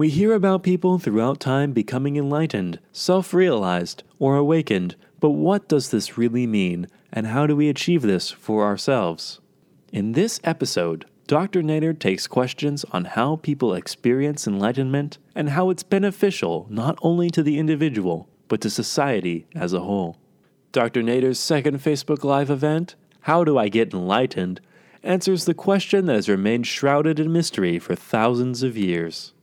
We hear about people throughout time becoming enlightened, self realized, or awakened, but what does this really mean, and how do we achieve this for ourselves? In this episode, Dr. Nader takes questions on how people experience enlightenment and how it's beneficial not only to the individual, but to society as a whole. Dr. Nader's second Facebook Live event, How Do I Get Enlightened, answers the question that has remained shrouded in mystery for thousands of years.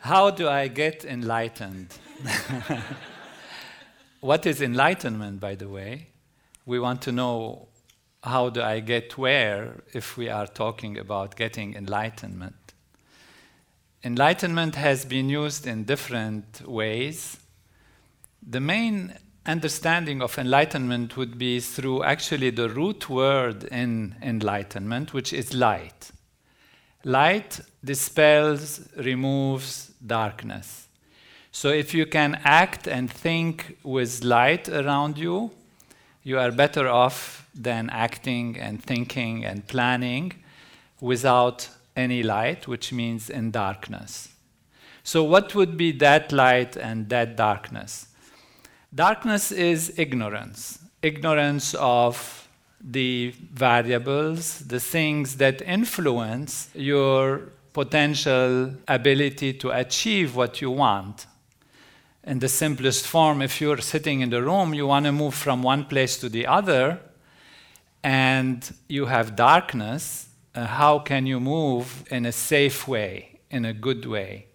How do I get enlightened? what is enlightenment, by the way? We want to know how do I get where if we are talking about getting enlightenment. Enlightenment has been used in different ways. The main understanding of enlightenment would be through actually the root word in enlightenment, which is light. Light dispels, removes darkness. So if you can act and think with light around you, you are better off than acting and thinking and planning without any light, which means in darkness. So, what would be that light and that darkness? Darkness is ignorance, ignorance of the variables, the things that influence your potential ability to achieve what you want. In the simplest form, if you're sitting in the room, you want to move from one place to the other, and you have darkness, uh, how can you move in a safe way, in a good way?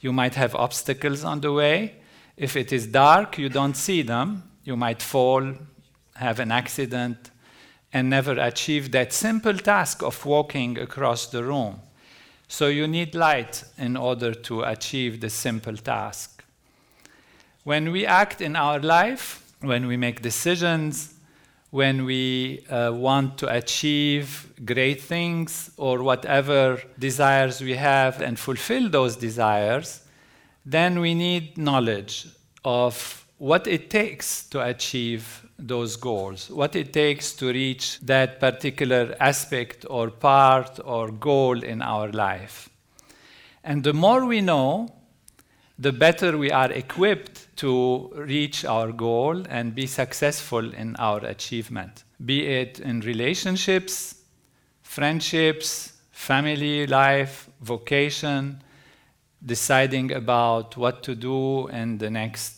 You might have obstacles on the way. If it is dark, you don't see them. You might fall, have an accident, and never achieve that simple task of walking across the room. So you need light in order to achieve the simple task. When we act in our life, when we make decisions, when we uh, want to achieve great things or whatever desires we have and fulfill those desires, then we need knowledge of what it takes to achieve those goals, what it takes to reach that particular aspect or part or goal in our life. And the more we know, the better we are equipped to reach our goal and be successful in our achievement, be it in relationships, friendships, family life, vocation, deciding about what to do in the next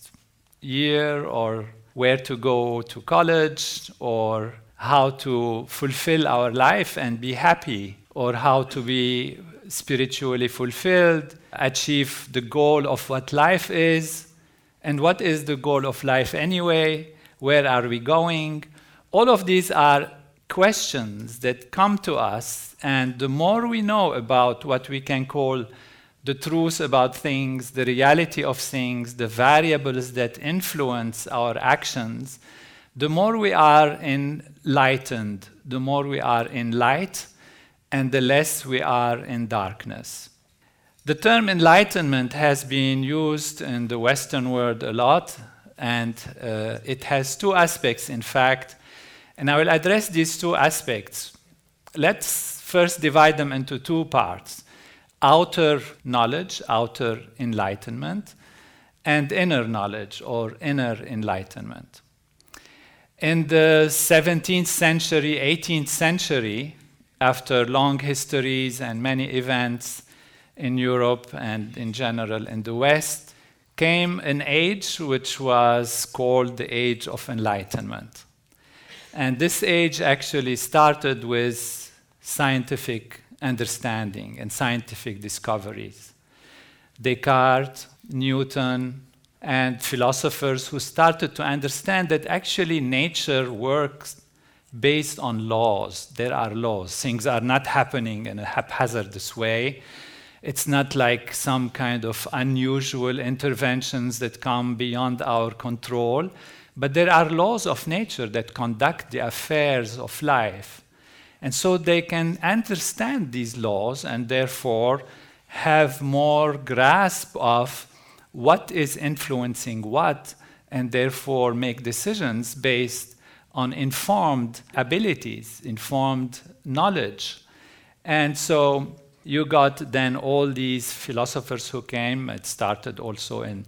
year or where to go to college or how to fulfill our life and be happy or how to be spiritually fulfilled, achieve the goal of what life is, and what is the goal of life anyway, where are we going. All of these are questions that come to us, and the more we know about what we can call the truth about things, the reality of things, the variables that influence our actions, the more we are enlightened, the more we are in light, and the less we are in darkness. The term enlightenment has been used in the Western world a lot, and uh, it has two aspects, in fact, and I will address these two aspects. Let's first divide them into two parts outer knowledge, outer enlightenment, and inner knowledge or inner enlightenment. In the 17th century, 18th century, after long histories and many events in Europe and in general in the West, came an age which was called the Age of Enlightenment. And this age actually started with scientific understanding and scientific discoveries. Descartes, Newton, and philosophers who started to understand that actually nature works based on laws. There are laws. Things are not happening in a haphazardous way. It's not like some kind of unusual interventions that come beyond our control, but there are laws of nature that conduct the affairs of life. And so they can understand these laws and therefore have more grasp of what is influencing what, and therefore make decisions based on informed abilities, informed knowledge. And so you got then all these philosophers who came. It started also in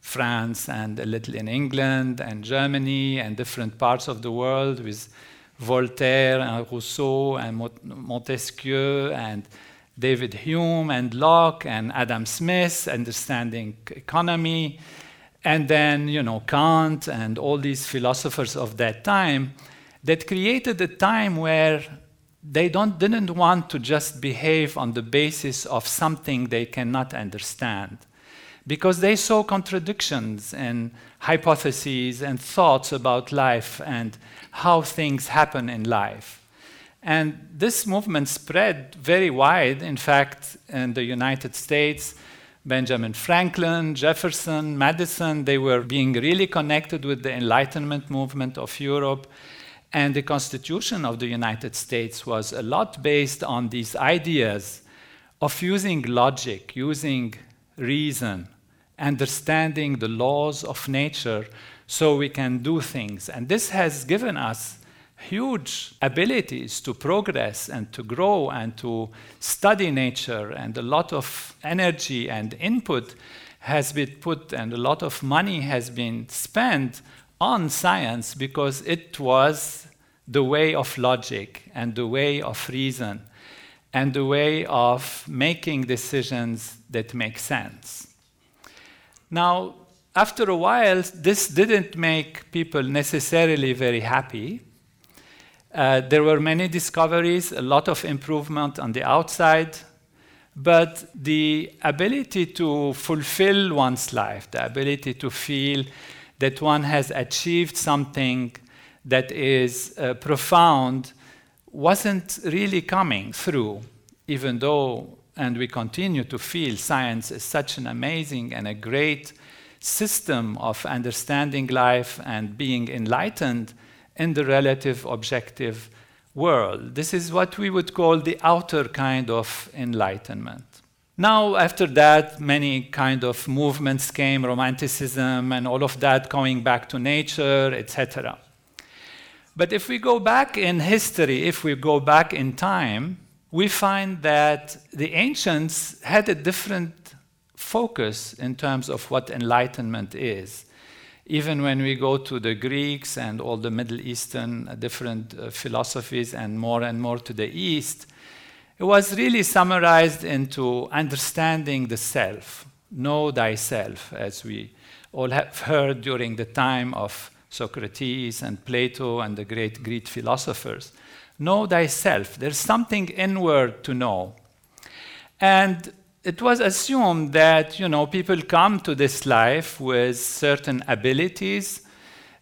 France and a little in England and Germany and different parts of the world with Voltaire and Rousseau and Montesquieu and David Hume and Locke and Adam Smith, understanding economy, and then you know Kant and all these philosophers of that time that created a time where they don't, didn't want to just behave on the basis of something they cannot understand. Because they saw contradictions and hypotheses and thoughts about life and how things happen in life. And this movement spread very wide. In fact, in the United States, Benjamin Franklin, Jefferson, Madison, they were being really connected with the Enlightenment movement of Europe. And the Constitution of the United States was a lot based on these ideas of using logic, using reason, understanding the laws of nature so we can do things. And this has given us huge abilities to progress and to grow and to study nature, and a lot of energy and input has been put, and a lot of money has been spent on science because it was the way of logic and the way of reason and the way of making decisions that make sense. Now, after a while, this didn't make people necessarily very happy. Uh, there were many discoveries, a lot of improvement on the outside, but the ability to fulfill one's life, the ability to feel that one has achieved something that is uh, profound wasn't really coming through, even though, and we continue to feel science is such an amazing and a great system of understanding life and being enlightened in the relative objective world. This is what we would call the outer kind of enlightenment. Now, after that, many kind of movements came, romanticism and all of that, going back to nature, etc. But if we go back in history, if we go back in time, we find that the ancients had a different focus in terms of what enlightenment is. Even when we go to the Greeks and all the Middle Eastern uh, different uh, philosophies and more and more to the East, it was really summarized into understanding the self, know thyself, as we all have heard during the time of Socrates and Plato and the great Greek philosophers. Know thyself. There's something inward to know. And it was assumed that you know people come to this life with certain abilities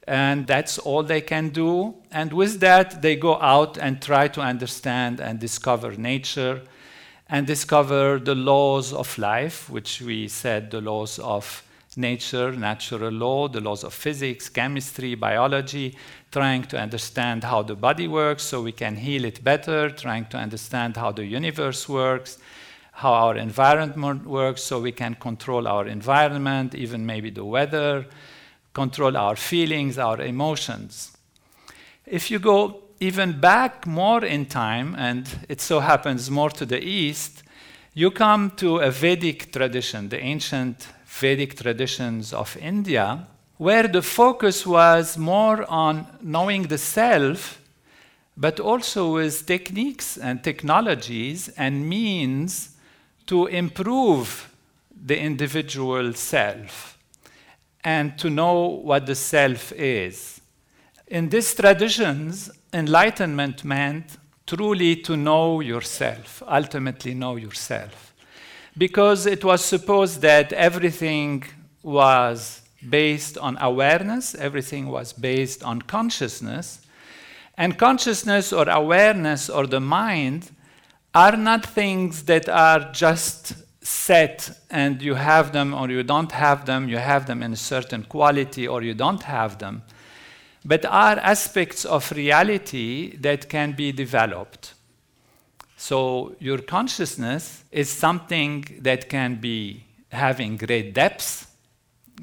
and that's all they can do. And with that they go out and try to understand and discover nature and discover the laws of life which we said the laws of nature, natural law, the laws of physics, chemistry, biology, trying to understand how the body works so we can heal it better, trying to understand how the universe works, how our environment works so we can control our environment, even maybe the weather, control our feelings, our emotions. If you go even back more in time, and it so happens more to the east, you come to a Vedic tradition, the ancient Vedic traditions of India, where the focus was more on knowing the self, but also with techniques and technologies and means to improve the individual self and to know what the self is. In these traditions, enlightenment meant truly to know yourself, ultimately know yourself because it was supposed that everything was based on awareness, everything was based on consciousness. And consciousness or awareness or the mind are not things that are just set and you have them or you don't have them, you have them in a certain quality or you don't have them, but are aspects of reality that can be developed. So your consciousness is something that can be having great depth,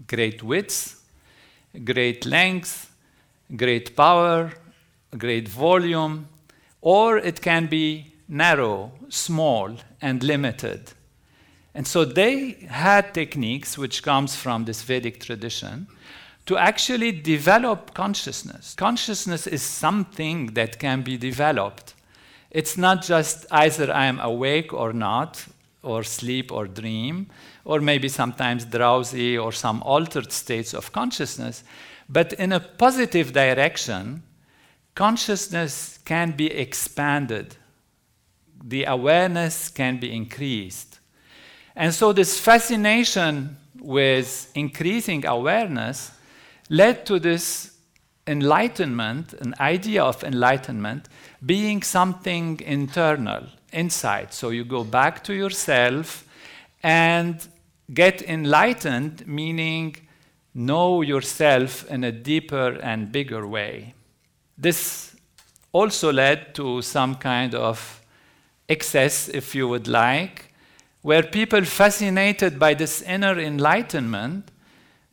great width, great length, great power, great volume, or it can be narrow, small, and limited. And so they had techniques which comes from this Vedic tradition to actually develop consciousness. Consciousness is something that can be developed. It's not just either I am awake or not, or sleep or dream, or maybe sometimes drowsy or some altered states of consciousness, but in a positive direction, consciousness can be expanded. The awareness can be increased. And so, this fascination with increasing awareness led to this enlightenment, an idea of enlightenment, being something internal, inside. So you go back to yourself and get enlightened, meaning know yourself in a deeper and bigger way. This also led to some kind of excess, if you would like, where people fascinated by this inner enlightenment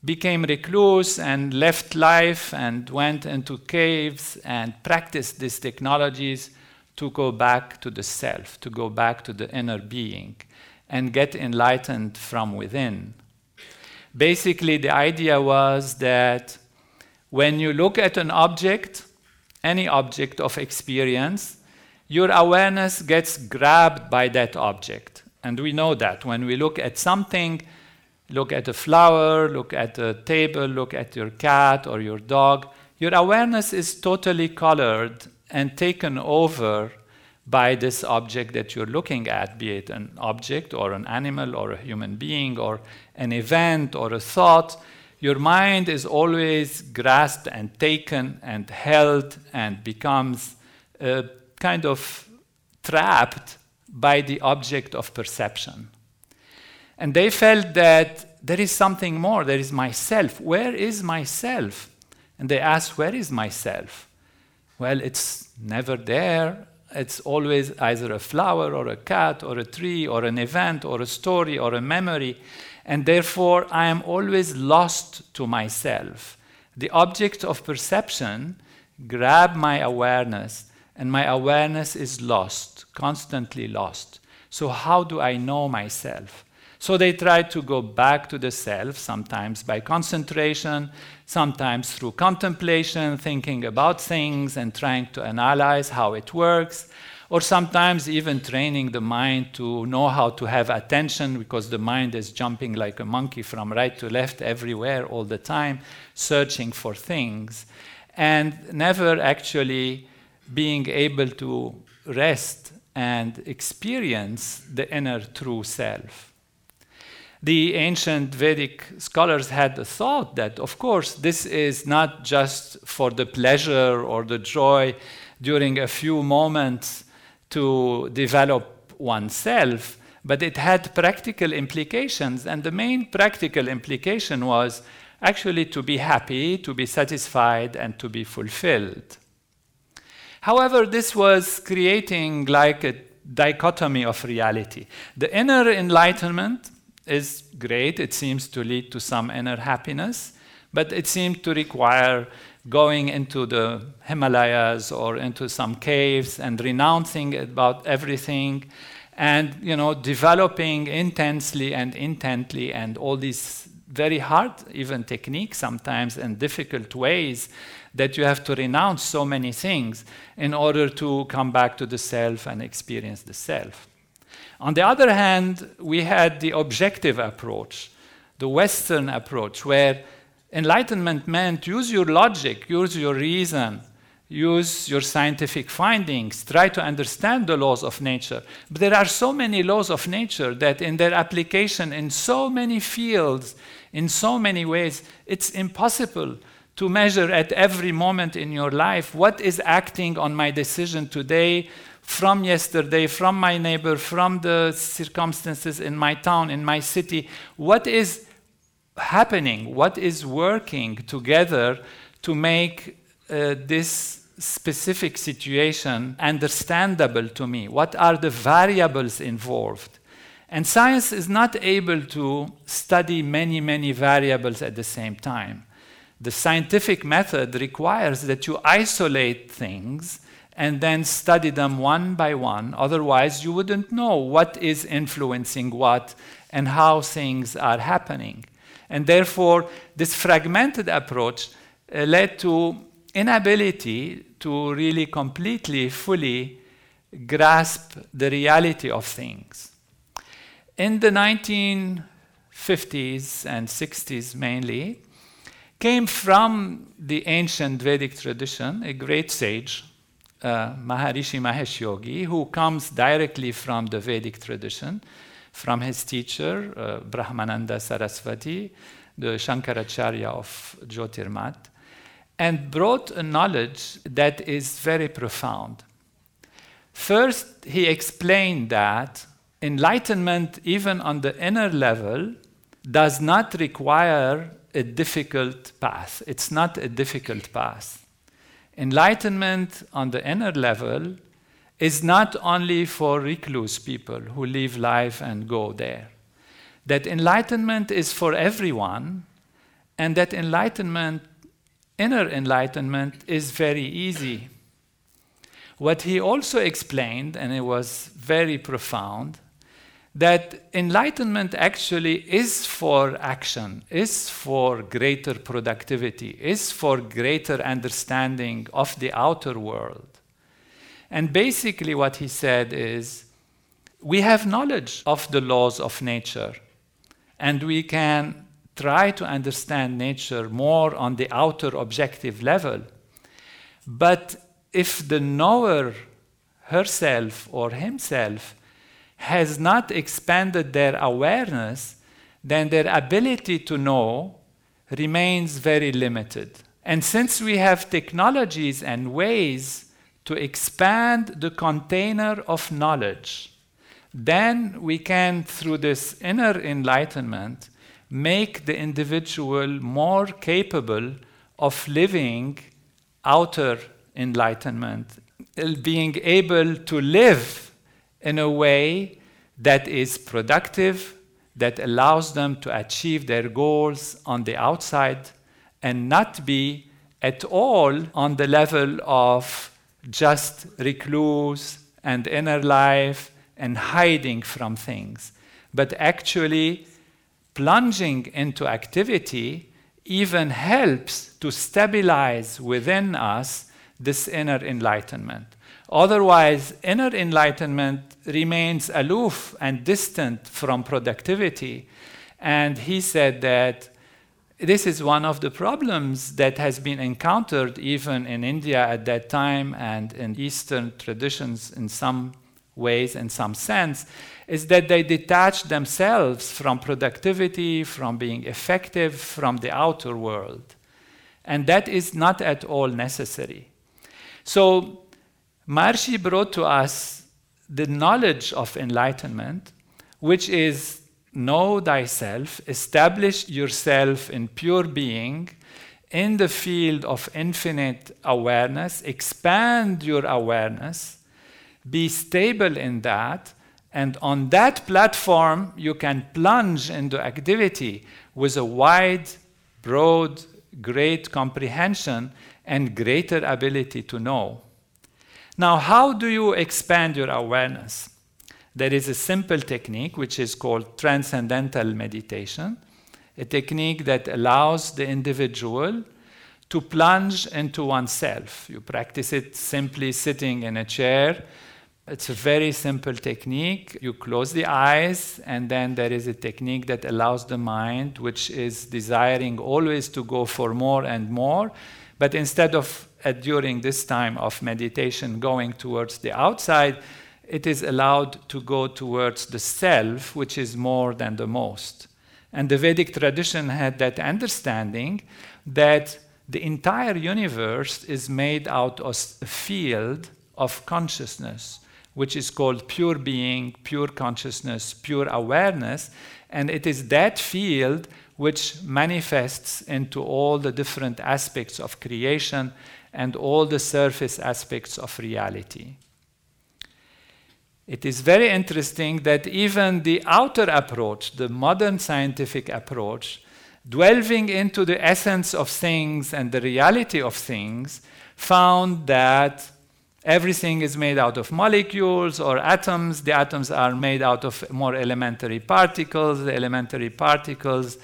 became recluse and left life and went into caves and practiced these technologies to go back to the self, to go back to the inner being and get enlightened from within. Basically, the idea was that when you look at an object, any object of experience, your awareness gets grabbed by that object. And we know that when we look at something, look at a flower, look at a table, look at your cat or your dog, your awareness is totally colored and taken over by this object that you're looking at, be it an object or an animal or a human being or an event or a thought. Your mind is always grasped and taken and held and becomes uh, kind of trapped by the object of perception. And they felt that there is something more, there is myself. Where is myself? And they asked, Where is myself? Well, it's never there. It's always either a flower or a cat or a tree or an event or a story or a memory. And therefore, I am always lost to myself. The object of perception grab my awareness, and my awareness is lost, constantly lost. So, how do I know myself? So they try to go back to the self, sometimes by concentration, sometimes through contemplation, thinking about things and trying to analyze how it works, or sometimes even training the mind to know how to have attention because the mind is jumping like a monkey from right to left everywhere all the time, searching for things, and never actually being able to rest and experience the inner true self the ancient Vedic scholars had the thought that, of course, this is not just for the pleasure or the joy during a few moments to develop oneself, but it had practical implications. And the main practical implication was actually to be happy, to be satisfied, and to be fulfilled. However, this was creating like a dichotomy of reality. The inner enlightenment is great. It seems to lead to some inner happiness, but it seemed to require going into the Himalayas or into some caves and renouncing about everything and you know developing intensely and intently and all these very hard even techniques sometimes and difficult ways that you have to renounce so many things in order to come back to the self and experience the self on the other hand, we had the objective approach, the Western approach, where enlightenment meant use your logic, use your reason, use your scientific findings, try to understand the laws of nature. But there are so many laws of nature that, in their application in so many fields, in so many ways, it's impossible to measure at every moment in your life what is acting on my decision today from yesterday, from my neighbor, from the circumstances in my town, in my city. What is happening? What is working together to make uh, this specific situation understandable to me? What are the variables involved? And science is not able to study many, many variables at the same time. The scientific method requires that you isolate things and then study them one by one. Otherwise, you wouldn't know what is influencing what and how things are happening. And therefore, this fragmented approach uh, led to inability to really completely, fully grasp the reality of things. In the 1950s and 60s mainly, came from the ancient Vedic tradition, a great sage uh, Maharishi Mahesh Yogi, who comes directly from the Vedic tradition, from his teacher, uh, Brahmananda Saraswati, the Shankaracharya of Jyotirmat, and brought a knowledge that is very profound. First, he explained that enlightenment, even on the inner level, does not require a difficult path. It's not a difficult path. Enlightenment on the inner level is not only for recluse people who live life and go there. That enlightenment is for everyone, and that enlightenment, inner enlightenment, is very easy. What he also explained, and it was very profound, that enlightenment actually is for action, is for greater productivity, is for greater understanding of the outer world. And basically, what he said is we have knowledge of the laws of nature, and we can try to understand nature more on the outer objective level. But if the knower herself or himself has not expanded their awareness, then their ability to know remains very limited. And since we have technologies and ways to expand the container of knowledge, then we can, through this inner enlightenment, make the individual more capable of living outer enlightenment, being able to live in a way that is productive, that allows them to achieve their goals on the outside and not be at all on the level of just recluse and inner life and hiding from things, but actually plunging into activity even helps to stabilize within us this inner enlightenment. Otherwise, inner enlightenment remains aloof and distant from productivity. And he said that this is one of the problems that has been encountered even in India at that time and in Eastern traditions in some ways, in some sense, is that they detach themselves from productivity, from being effective, from the outer world. And that is not at all necessary. So, Maharishi brought to us the knowledge of enlightenment, which is know thyself, establish yourself in pure being, in the field of infinite awareness, expand your awareness, be stable in that, and on that platform, you can plunge into activity with a wide, broad, great comprehension and greater ability to know. Now, how do you expand your awareness? There is a simple technique which is called transcendental meditation, a technique that allows the individual to plunge into oneself. You practice it simply sitting in a chair. It's a very simple technique. You close the eyes, and then there is a technique that allows the mind, which is desiring always to go for more and more, but instead of uh, during this time of meditation going towards the outside, it is allowed to go towards the self, which is more than the most. And the Vedic tradition had that understanding that the entire universe is made out of a field of consciousness, which is called pure being, pure consciousness, pure awareness. And it is that field which manifests into all the different aspects of creation and all the surface aspects of reality. It is very interesting that even the outer approach, the modern scientific approach, delving into the essence of things and the reality of things, found that everything is made out of molecules or atoms. The atoms are made out of more elementary particles. The elementary particles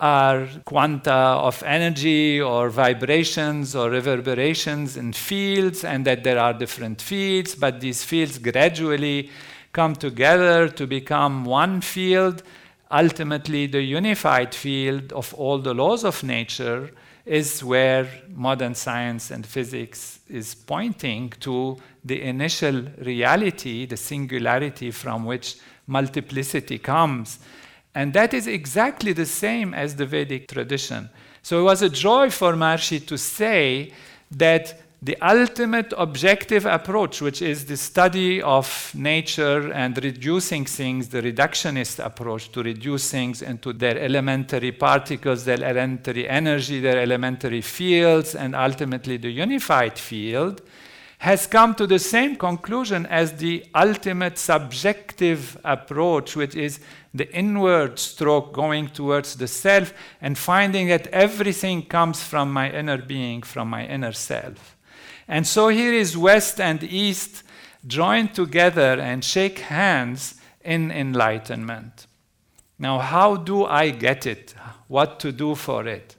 are quanta of energy or vibrations or reverberations in fields, and that there are different fields, but these fields gradually come together to become one field. Ultimately, the unified field of all the laws of nature is where modern science and physics is pointing to the initial reality, the singularity from which multiplicity comes. And that is exactly the same as the Vedic tradition. So it was a joy for Maharishi to say that the ultimate objective approach, which is the study of nature and reducing things, the reductionist approach to reduce things into their elementary particles, their elementary energy, their elementary fields, and ultimately the unified field, has come to the same conclusion as the ultimate subjective approach, which is the inward stroke going towards the self and finding that everything comes from my inner being, from my inner self. And so here is West and East joined together and shake hands in enlightenment. Now, how do I get it? What to do for it?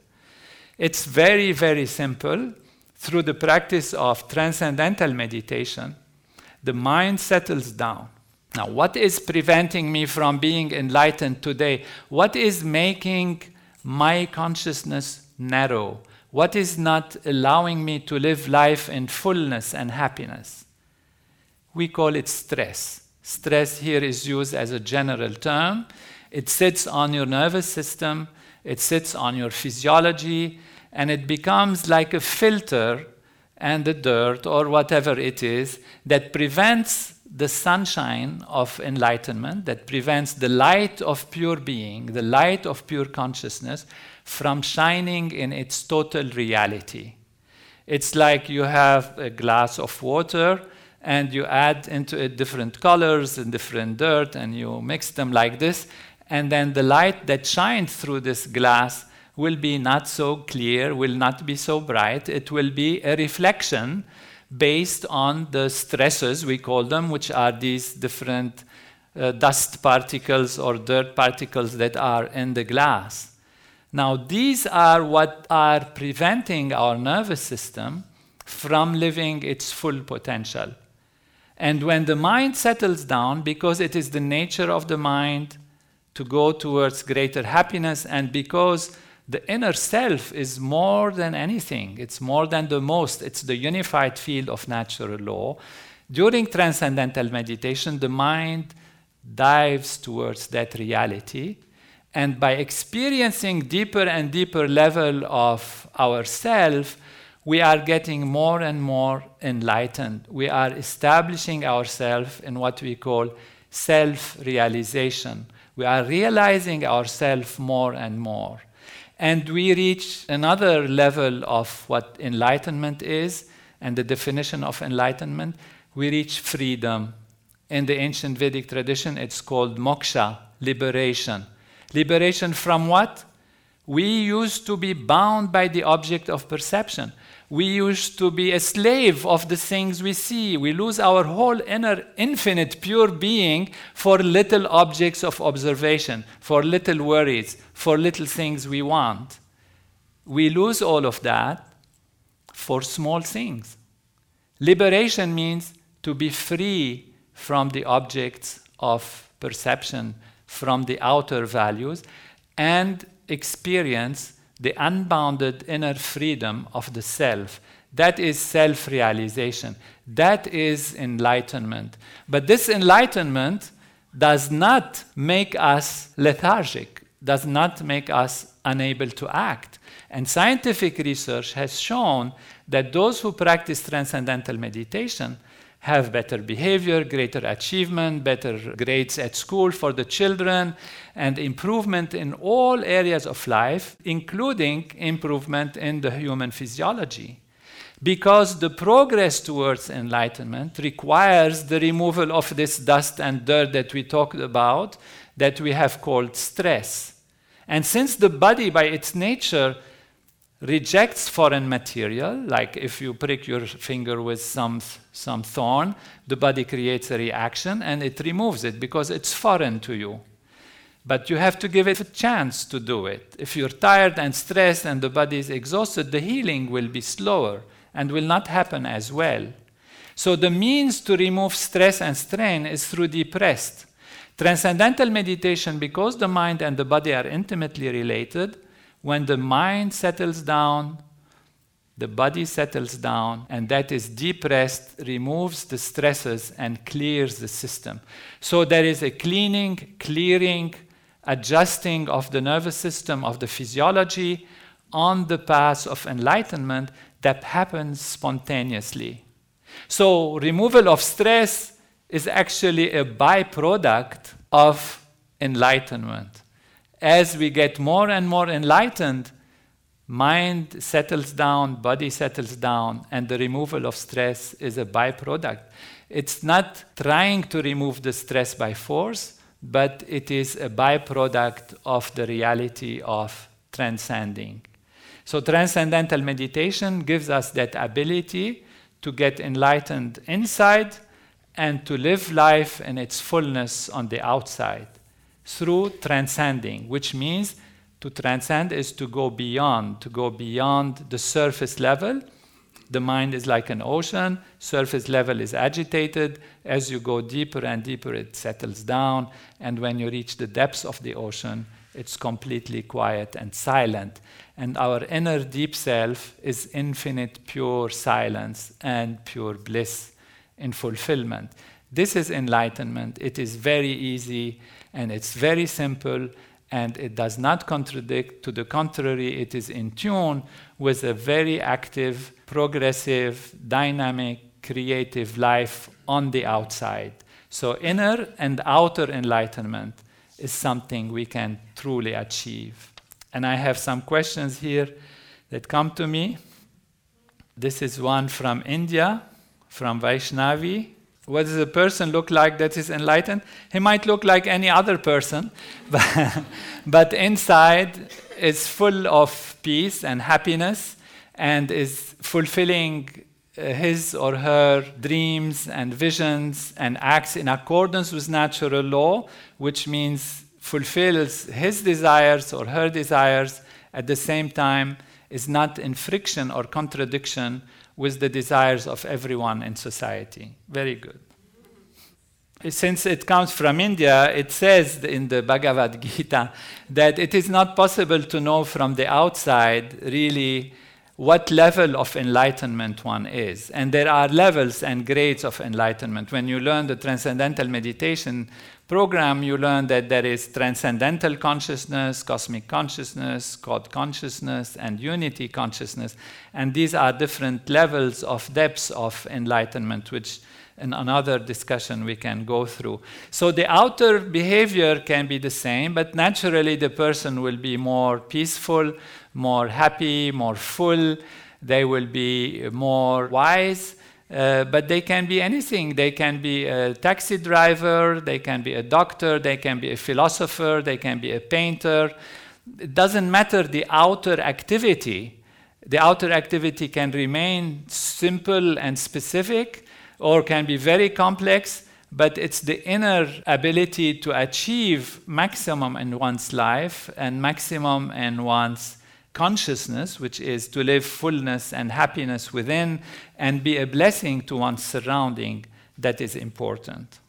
It's very, very simple through the practice of transcendental meditation, the mind settles down. Now, what is preventing me from being enlightened today? What is making my consciousness narrow? What is not allowing me to live life in fullness and happiness? We call it stress. Stress here is used as a general term. It sits on your nervous system, it sits on your physiology, and it becomes like a filter and the dirt or whatever it is that prevents the sunshine of enlightenment, that prevents the light of pure being, the light of pure consciousness, from shining in its total reality. It's like you have a glass of water and you add into it different colors and different dirt and you mix them like this, and then the light that shines through this glass will be not so clear, will not be so bright. It will be a reflection based on the stresses, we call them, which are these different uh, dust particles or dirt particles that are in the glass. Now, these are what are preventing our nervous system from living its full potential. And when the mind settles down, because it is the nature of the mind to go towards greater happiness, and because the inner self is more than anything, it's more than the most, it's the unified field of natural law. During transcendental meditation, the mind dives towards that reality. And by experiencing deeper and deeper level of ourself, we are getting more and more enlightened. We are establishing ourselves in what we call self realization. We are realizing ourselves more and more. And we reach another level of what enlightenment is and the definition of enlightenment. We reach freedom. In the ancient Vedic tradition, it's called moksha, liberation. Liberation from what? We used to be bound by the object of perception we used to be a slave of the things we see. We lose our whole inner, infinite, pure being for little objects of observation, for little worries, for little things we want. We lose all of that for small things. Liberation means to be free from the objects of perception, from the outer values, and experience the unbounded inner freedom of the self. That is self realization. That is enlightenment. But this enlightenment does not make us lethargic, does not make us unable to act. And scientific research has shown that those who practice transcendental meditation have better behavior, greater achievement, better grades at school for the children, and improvement in all areas of life, including improvement in the human physiology. Because the progress towards enlightenment requires the removal of this dust and dirt that we talked about, that we have called stress. And since the body, by its nature, rejects foreign material, like if you prick your finger with some, some thorn, the body creates a reaction and it removes it because it's foreign to you. But you have to give it a chance to do it. If you're tired and stressed and the body is exhausted, the healing will be slower and will not happen as well. So, the means to remove stress and strain is through deep rest. Transcendental meditation, because the mind and the body are intimately related, when the mind settles down, the body settles down, and that is deep rest, removes the stresses and clears the system. So there is a cleaning, clearing, adjusting of the nervous system, of the physiology on the path of enlightenment that happens spontaneously. So, removal of stress is actually a byproduct of enlightenment as we get more and more enlightened, mind settles down, body settles down, and the removal of stress is a byproduct. It's not trying to remove the stress by force, but it is a byproduct of the reality of transcending. So, transcendental meditation gives us that ability to get enlightened inside and to live life in its fullness on the outside through transcending, which means to transcend is to go beyond, to go beyond the surface level. The mind is like an ocean, surface level is agitated. As you go deeper and deeper, it settles down. And when you reach the depths of the ocean, it's completely quiet and silent. And our inner deep self is infinite, pure silence and pure bliss in fulfillment. This is enlightenment. It is very easy and it's very simple and it does not contradict. To the contrary, it is in tune with a very active, progressive, dynamic, creative life on the outside. So, inner and outer enlightenment is something we can truly achieve. And I have some questions here that come to me. This is one from India, from Vaishnavi. What does a person look like that is enlightened? He might look like any other person, but, inside is full of peace and happiness and is fulfilling uh, his or her dreams and visions and acts in accordance with natural law, which means fulfills his desires or her desires at the same time is not in friction or contradiction with the desires of everyone in society. Very good. Since it comes from India, it says in the Bhagavad Gita that it is not possible to know from the outside really what level of enlightenment one is. And there are levels and grades of enlightenment. When you learn the transcendental meditation program, you learn that there is transcendental consciousness, cosmic consciousness, God consciousness, and unity consciousness. And these are different levels of depths of enlightenment, which in another discussion we can go through. So the outer behavior can be the same, but naturally the person will be more peaceful, more happy, more full. They will be more wise uh, but they can be anything. They can be a taxi driver, they can be a doctor, they can be a philosopher, they can be a painter. It doesn't matter the outer activity. The outer activity can remain simple and specific or can be very complex, but it's the inner ability to achieve maximum in one's life and maximum in one's consciousness, which is to live fullness and happiness within and be a blessing to one's surrounding, that is important.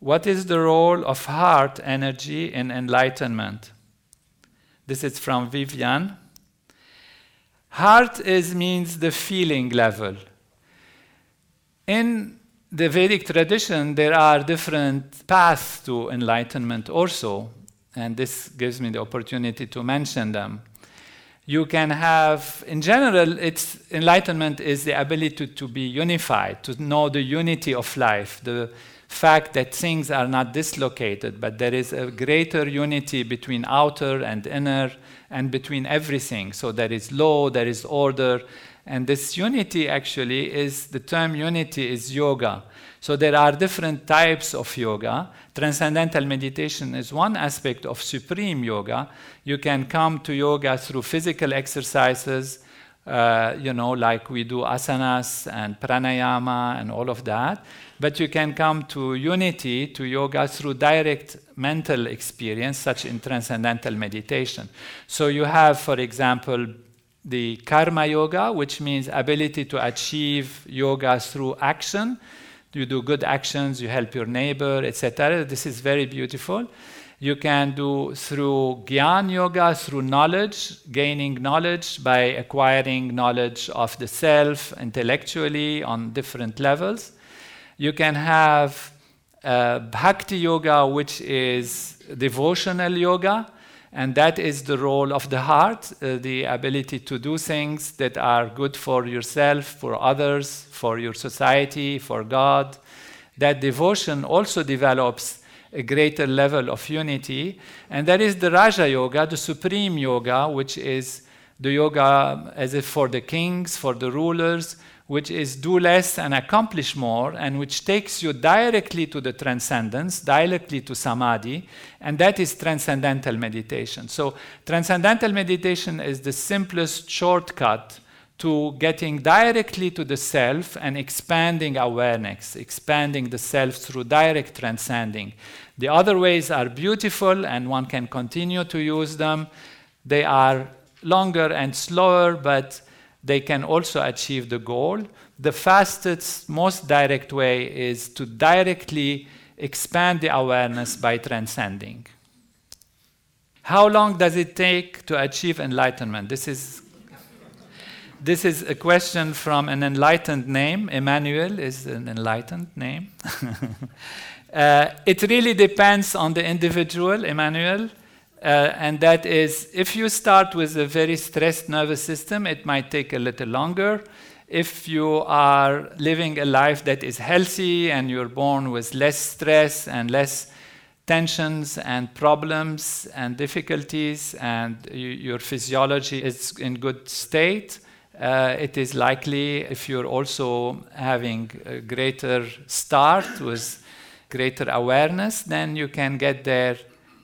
What is the role of heart energy in enlightenment? This is from Vivian. Heart is means the feeling level. In the Vedic tradition, there are different paths to enlightenment also, and this gives me the opportunity to mention them. You can have, in general, it's enlightenment is the ability to, be unified, to know the unity of life, the fact that things are not dislocated, but there is a greater unity between outer and inner and between everything. So there is law, there is order. And this unity actually is the term unity is yoga. So there are different types of yoga. Transcendental meditation is one aspect of supreme yoga. You can come to yoga through physical exercises, uh, you know, like we do asanas and pranayama and all of that. But you can come to unity, to yoga, through direct mental experience, such in transcendental meditation. So you have, for example, the karma yoga, which means ability to achieve yoga through action. You do good actions, you help your neighbor, etc. This is very beautiful. You can do through Gyan Yoga, through knowledge, gaining knowledge by acquiring knowledge of the self intellectually on different levels. You can have uh, Bhakti Yoga, which is devotional yoga, and that is the role of the heart, uh, the ability to do things that are good for yourself, for others, for your society, for God. That devotion also develops a greater level of unity. And that is the Raja Yoga, the supreme yoga, which is the yoga as if for the kings, for the rulers, which is do less and accomplish more, and which takes you directly to the transcendence, directly to samadhi, and that is transcendental meditation. So, transcendental meditation is the simplest shortcut to getting directly to the self and expanding awareness, expanding the self through direct transcending. The other ways are beautiful and one can continue to use them. They are longer and slower, but they can also achieve the goal. The fastest, most direct way is to directly expand the awareness by transcending. How long does it take to achieve enlightenment? This is this is a question from an enlightened name. Emmanuel is an enlightened name. uh, it really depends on the individual, Emmanuel. Uh, and that is if you start with a very stressed nervous system, it might take a little longer. If you are living a life that is healthy and you're born with less stress and less tensions and problems and difficulties, and you, your physiology is in good state, uh, it is likely if you're also having a greater start with greater awareness, then you can get there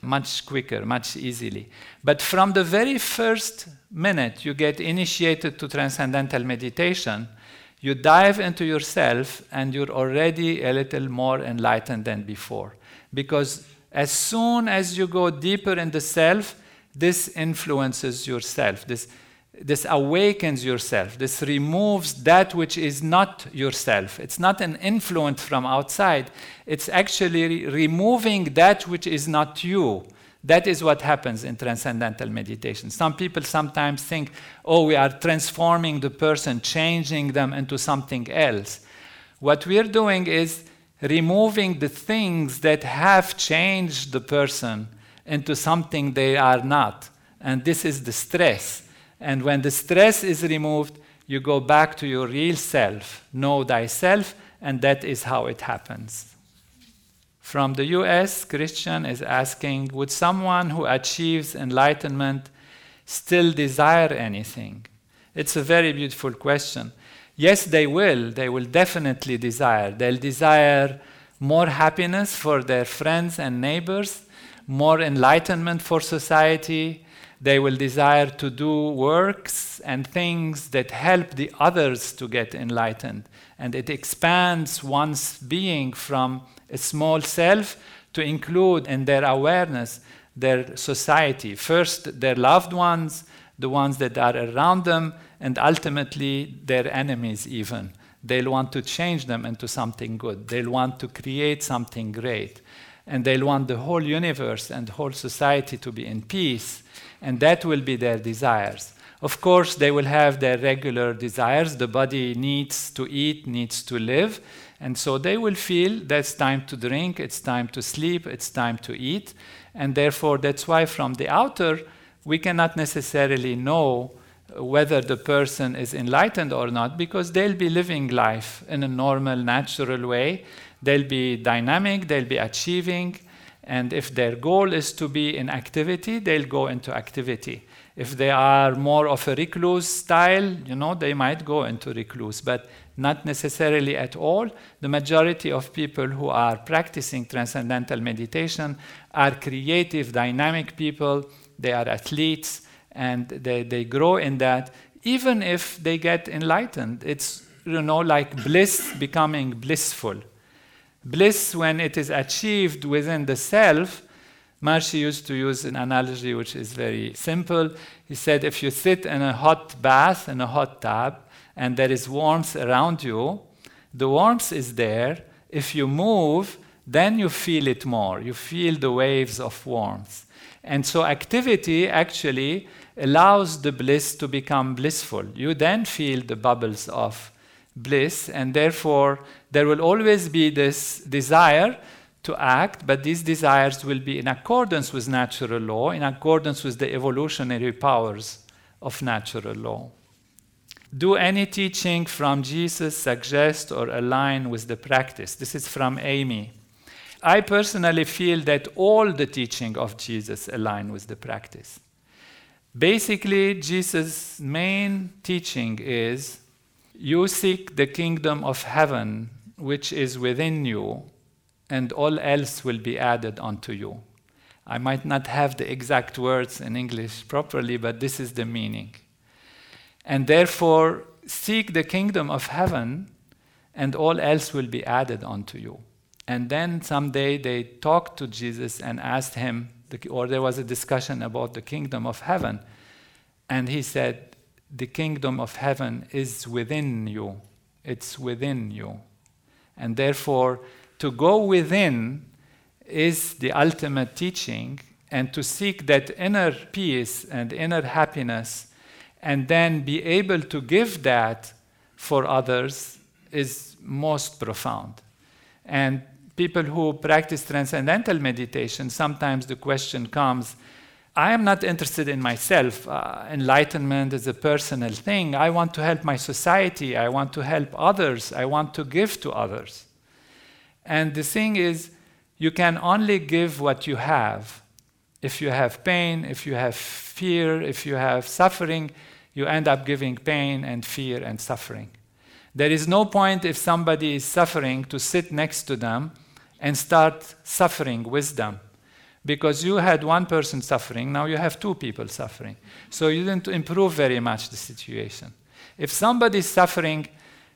much quicker, much easily. But from the very first minute you get initiated to transcendental meditation, you dive into yourself and you're already a little more enlightened than before. Because as soon as you go deeper in the self, this influences yourself. This this awakens yourself. This removes that which is not yourself. It's not an influence from outside. It's actually removing that which is not you. That is what happens in transcendental meditation. Some people sometimes think, oh, we are transforming the person, changing them into something else. What we're doing is removing the things that have changed the person into something they are not. And this is the stress and when the stress is removed, you go back to your real self. Know thyself, and that is how it happens. From the US, Christian is asking Would someone who achieves enlightenment still desire anything? It's a very beautiful question. Yes, they will. They will definitely desire. They'll desire more happiness for their friends and neighbors, more enlightenment for society, they will desire to do works and things that help the others to get enlightened. And it expands one's being from a small self to include in their awareness their society. First, their loved ones, the ones that are around them, and ultimately their enemies, even. They'll want to change them into something good. They'll want to create something great. And they'll want the whole universe and whole society to be in peace and that will be their desires. Of course, they will have their regular desires. The body needs to eat, needs to live, and so they will feel that's time to drink, it's time to sleep, it's time to eat, and therefore that's why from the outer we cannot necessarily know whether the person is enlightened or not because they'll be living life in a normal, natural way. They'll be dynamic, they'll be achieving, and if their goal is to be in activity, they'll go into activity. If they are more of a recluse style, you know, they might go into recluse, but not necessarily at all. The majority of people who are practicing transcendental meditation are creative, dynamic people. They are athletes and they, they grow in that. Even if they get enlightened, it's you know like bliss becoming blissful. Bliss, when it is achieved within the self, Maharishi used to use an analogy which is very simple. He said, if you sit in a hot bath, in a hot tub, and there is warmth around you, the warmth is there. If you move, then you feel it more. You feel the waves of warmth. And so activity actually allows the bliss to become blissful. You then feel the bubbles of bliss, and therefore there will always be this desire to act, but these desires will be in accordance with natural law, in accordance with the evolutionary powers of natural law. Do any teaching from Jesus suggest or align with the practice? This is from Amy. I personally feel that all the teaching of Jesus align with the practice. Basically, Jesus' main teaching is you seek the kingdom of heaven which is within you, and all else will be added unto you. I might not have the exact words in English properly, but this is the meaning. And therefore, seek the kingdom of heaven, and all else will be added unto you. And then someday they talked to Jesus and asked him, or there was a discussion about the kingdom of heaven. And he said, The kingdom of heaven is within you. It's within you. And therefore, to go within is the ultimate teaching, and to seek that inner peace and inner happiness, and then be able to give that for others is most profound. And people who practice transcendental meditation, sometimes the question comes I am not interested in myself. Uh, enlightenment is a personal thing. I want to help my society. I want to help others. I want to give to others. And the thing is, you can only give what you have. If you have pain, if you have fear, if you have suffering, you end up giving pain and fear and suffering. There is no point if somebody is suffering to sit next to them and start suffering with them. Because you had one person suffering, now you have two people suffering. So you didn't improve very much the situation. If somebody is suffering,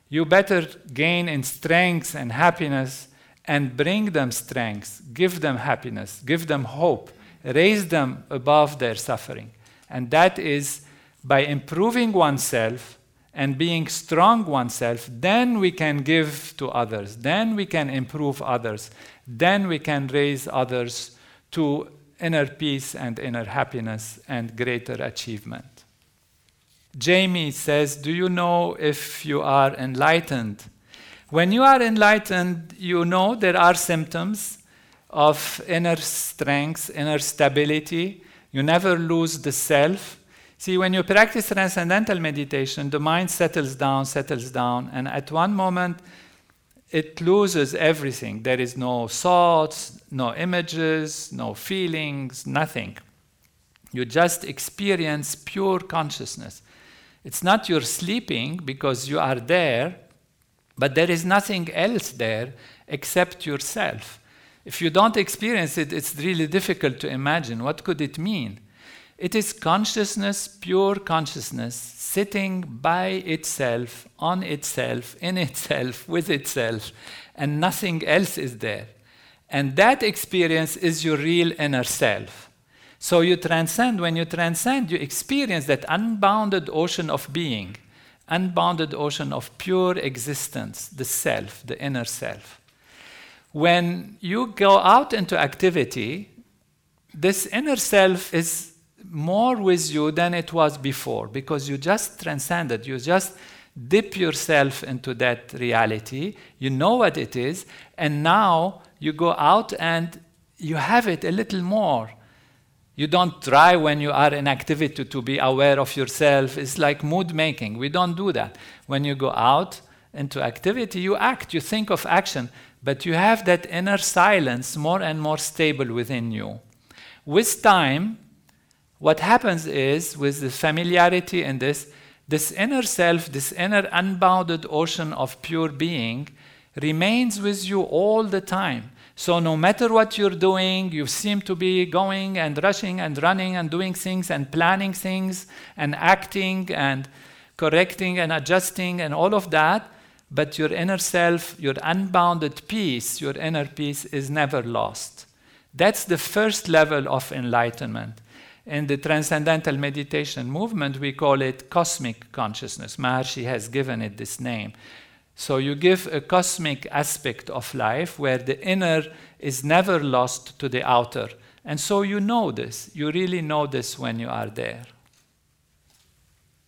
you better gain in strength and happiness and bring them strength, give them happiness, give them hope, raise them above their suffering. And that is by improving oneself and being strong oneself, then we can give to others, then we can improve others, then we can raise others to inner peace and inner happiness and greater achievement. Jamie says, Do you know if you are enlightened? When you are enlightened, you know there are symptoms of inner strength, inner stability. You never lose the self. See, when you practice transcendental meditation, the mind settles down, settles down, and at one moment, it loses everything. There is no thoughts, no images, no feelings, nothing. You just experience pure consciousness. It's not you're sleeping because you are there, but there is nothing else there except yourself. If you don't experience it, it's really difficult to imagine. What could it mean? It is consciousness, pure consciousness, sitting by itself, on itself, in itself, with itself, and nothing else is there. And that experience is your real inner self. So you transcend, when you transcend, you experience that unbounded ocean of being, unbounded ocean of pure existence, the self, the inner self. When you go out into activity, this inner self is more with you than it was before because you just transcended, you just dip yourself into that reality, you know what it is, and now you go out and you have it a little more. You don't try when you are in activity to be aware of yourself. It's like mood making. We don't do that. When you go out into activity, you act, you think of action, but you have that inner silence more and more stable within you. With time, what happens is, with the familiarity in this, this inner self, this inner unbounded ocean of pure being, remains with you all the time. So, no matter what you're doing, you seem to be going and rushing and running and doing things and planning things and acting and correcting and adjusting and all of that. But your inner self, your unbounded peace, your inner peace is never lost. That's the first level of enlightenment. In the transcendental meditation movement, we call it cosmic consciousness. Maharishi has given it this name. So you give a cosmic aspect of life where the inner is never lost to the outer. And so you know this. You really know this when you are there.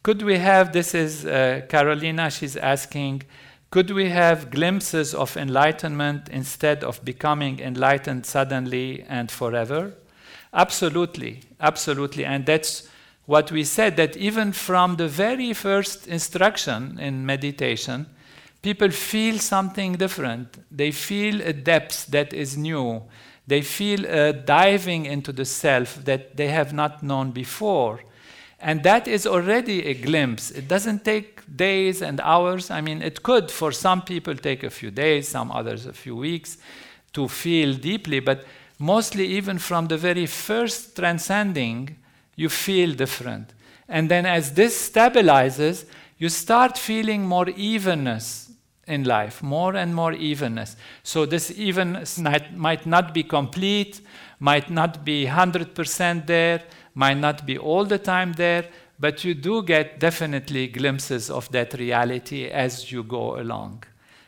Could we have, this is uh, Carolina, she's asking, could we have glimpses of enlightenment instead of becoming enlightened suddenly and forever? Absolutely, absolutely. And that's what we said that even from the very first instruction in meditation, people feel something different. They feel a depth that is new. They feel a diving into the self that they have not known before. And that is already a glimpse. It doesn't take days and hours. I mean, it could for some people take a few days, some others a few weeks to feel deeply, but mostly, even from the very first transcending, you feel different. And then as this stabilizes, you start feeling more evenness in life, more and more evenness. So this evenness might not be complete, might not be 100% there, might not be all the time there, but you do get definitely glimpses of that reality as you go along.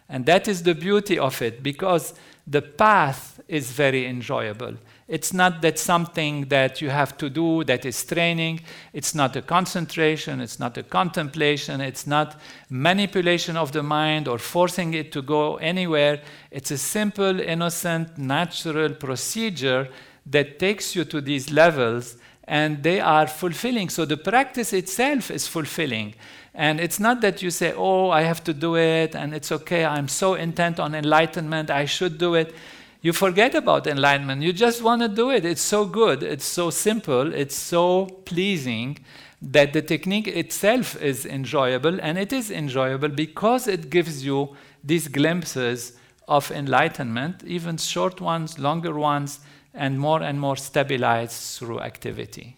And that is the beauty of it because the path is very enjoyable. It's not that something that you have to do that is training. It's not a concentration. It's not a contemplation. It's not manipulation of the mind or forcing it to go anywhere. It's a simple, innocent, natural procedure that takes you to these levels and they are fulfilling. So the practice itself is fulfilling. And it's not that you say, oh, I have to do it and it's okay, I'm so intent on enlightenment, I should do it you forget about enlightenment. You just want to do it. It's so good, it's so simple, it's so pleasing that the technique itself is enjoyable, and it is enjoyable because it gives you these glimpses of enlightenment, even short ones, longer ones, and more and more stabilized through activity.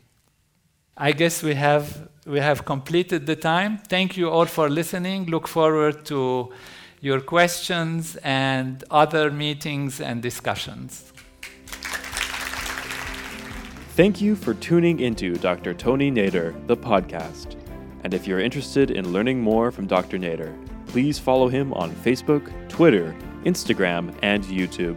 I guess we have we have completed the time. Thank you all for listening. Look forward to your questions and other meetings and discussions. Thank you for tuning into Dr. Tony Nader, the podcast. And if you're interested in learning more from Dr. Nader, please follow him on Facebook, Twitter, Instagram, and YouTube.